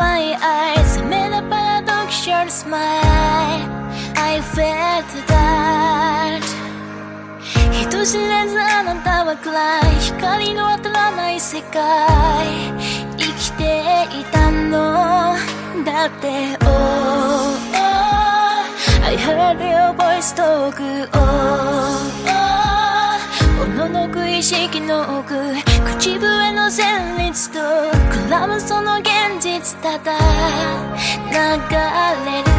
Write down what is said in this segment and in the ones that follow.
My eyes made up a dark smile I felt that 人知れずあなたは暗い光の当たらない世界生きていたのだって Oh, oh I heard your voice talk Oh, oh おののく意識の奥口笛の旋律と比べその現実ただ流れる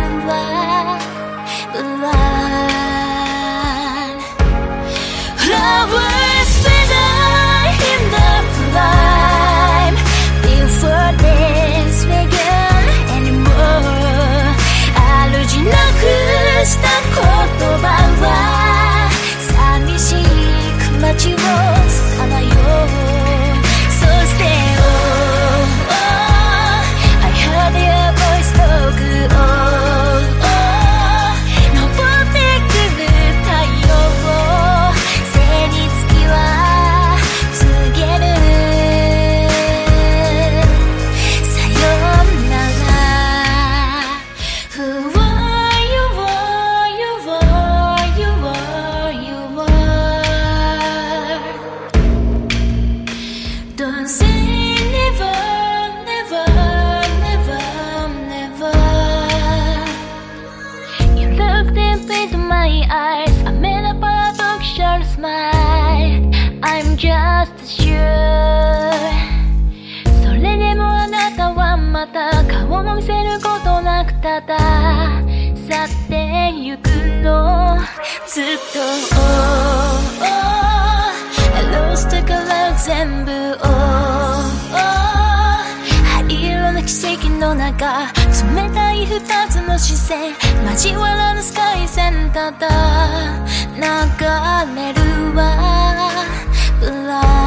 into my eyes. I made a paradoxical smile. I'm just sure. それでもあなたはまた顔も見せることなくただ去ってゆくのずっと Oh, oh I lost から全部 Oh, oh 灰色の奇跡の中二つの姿勢交わらぬスカイセンターだ流れるわ。Blood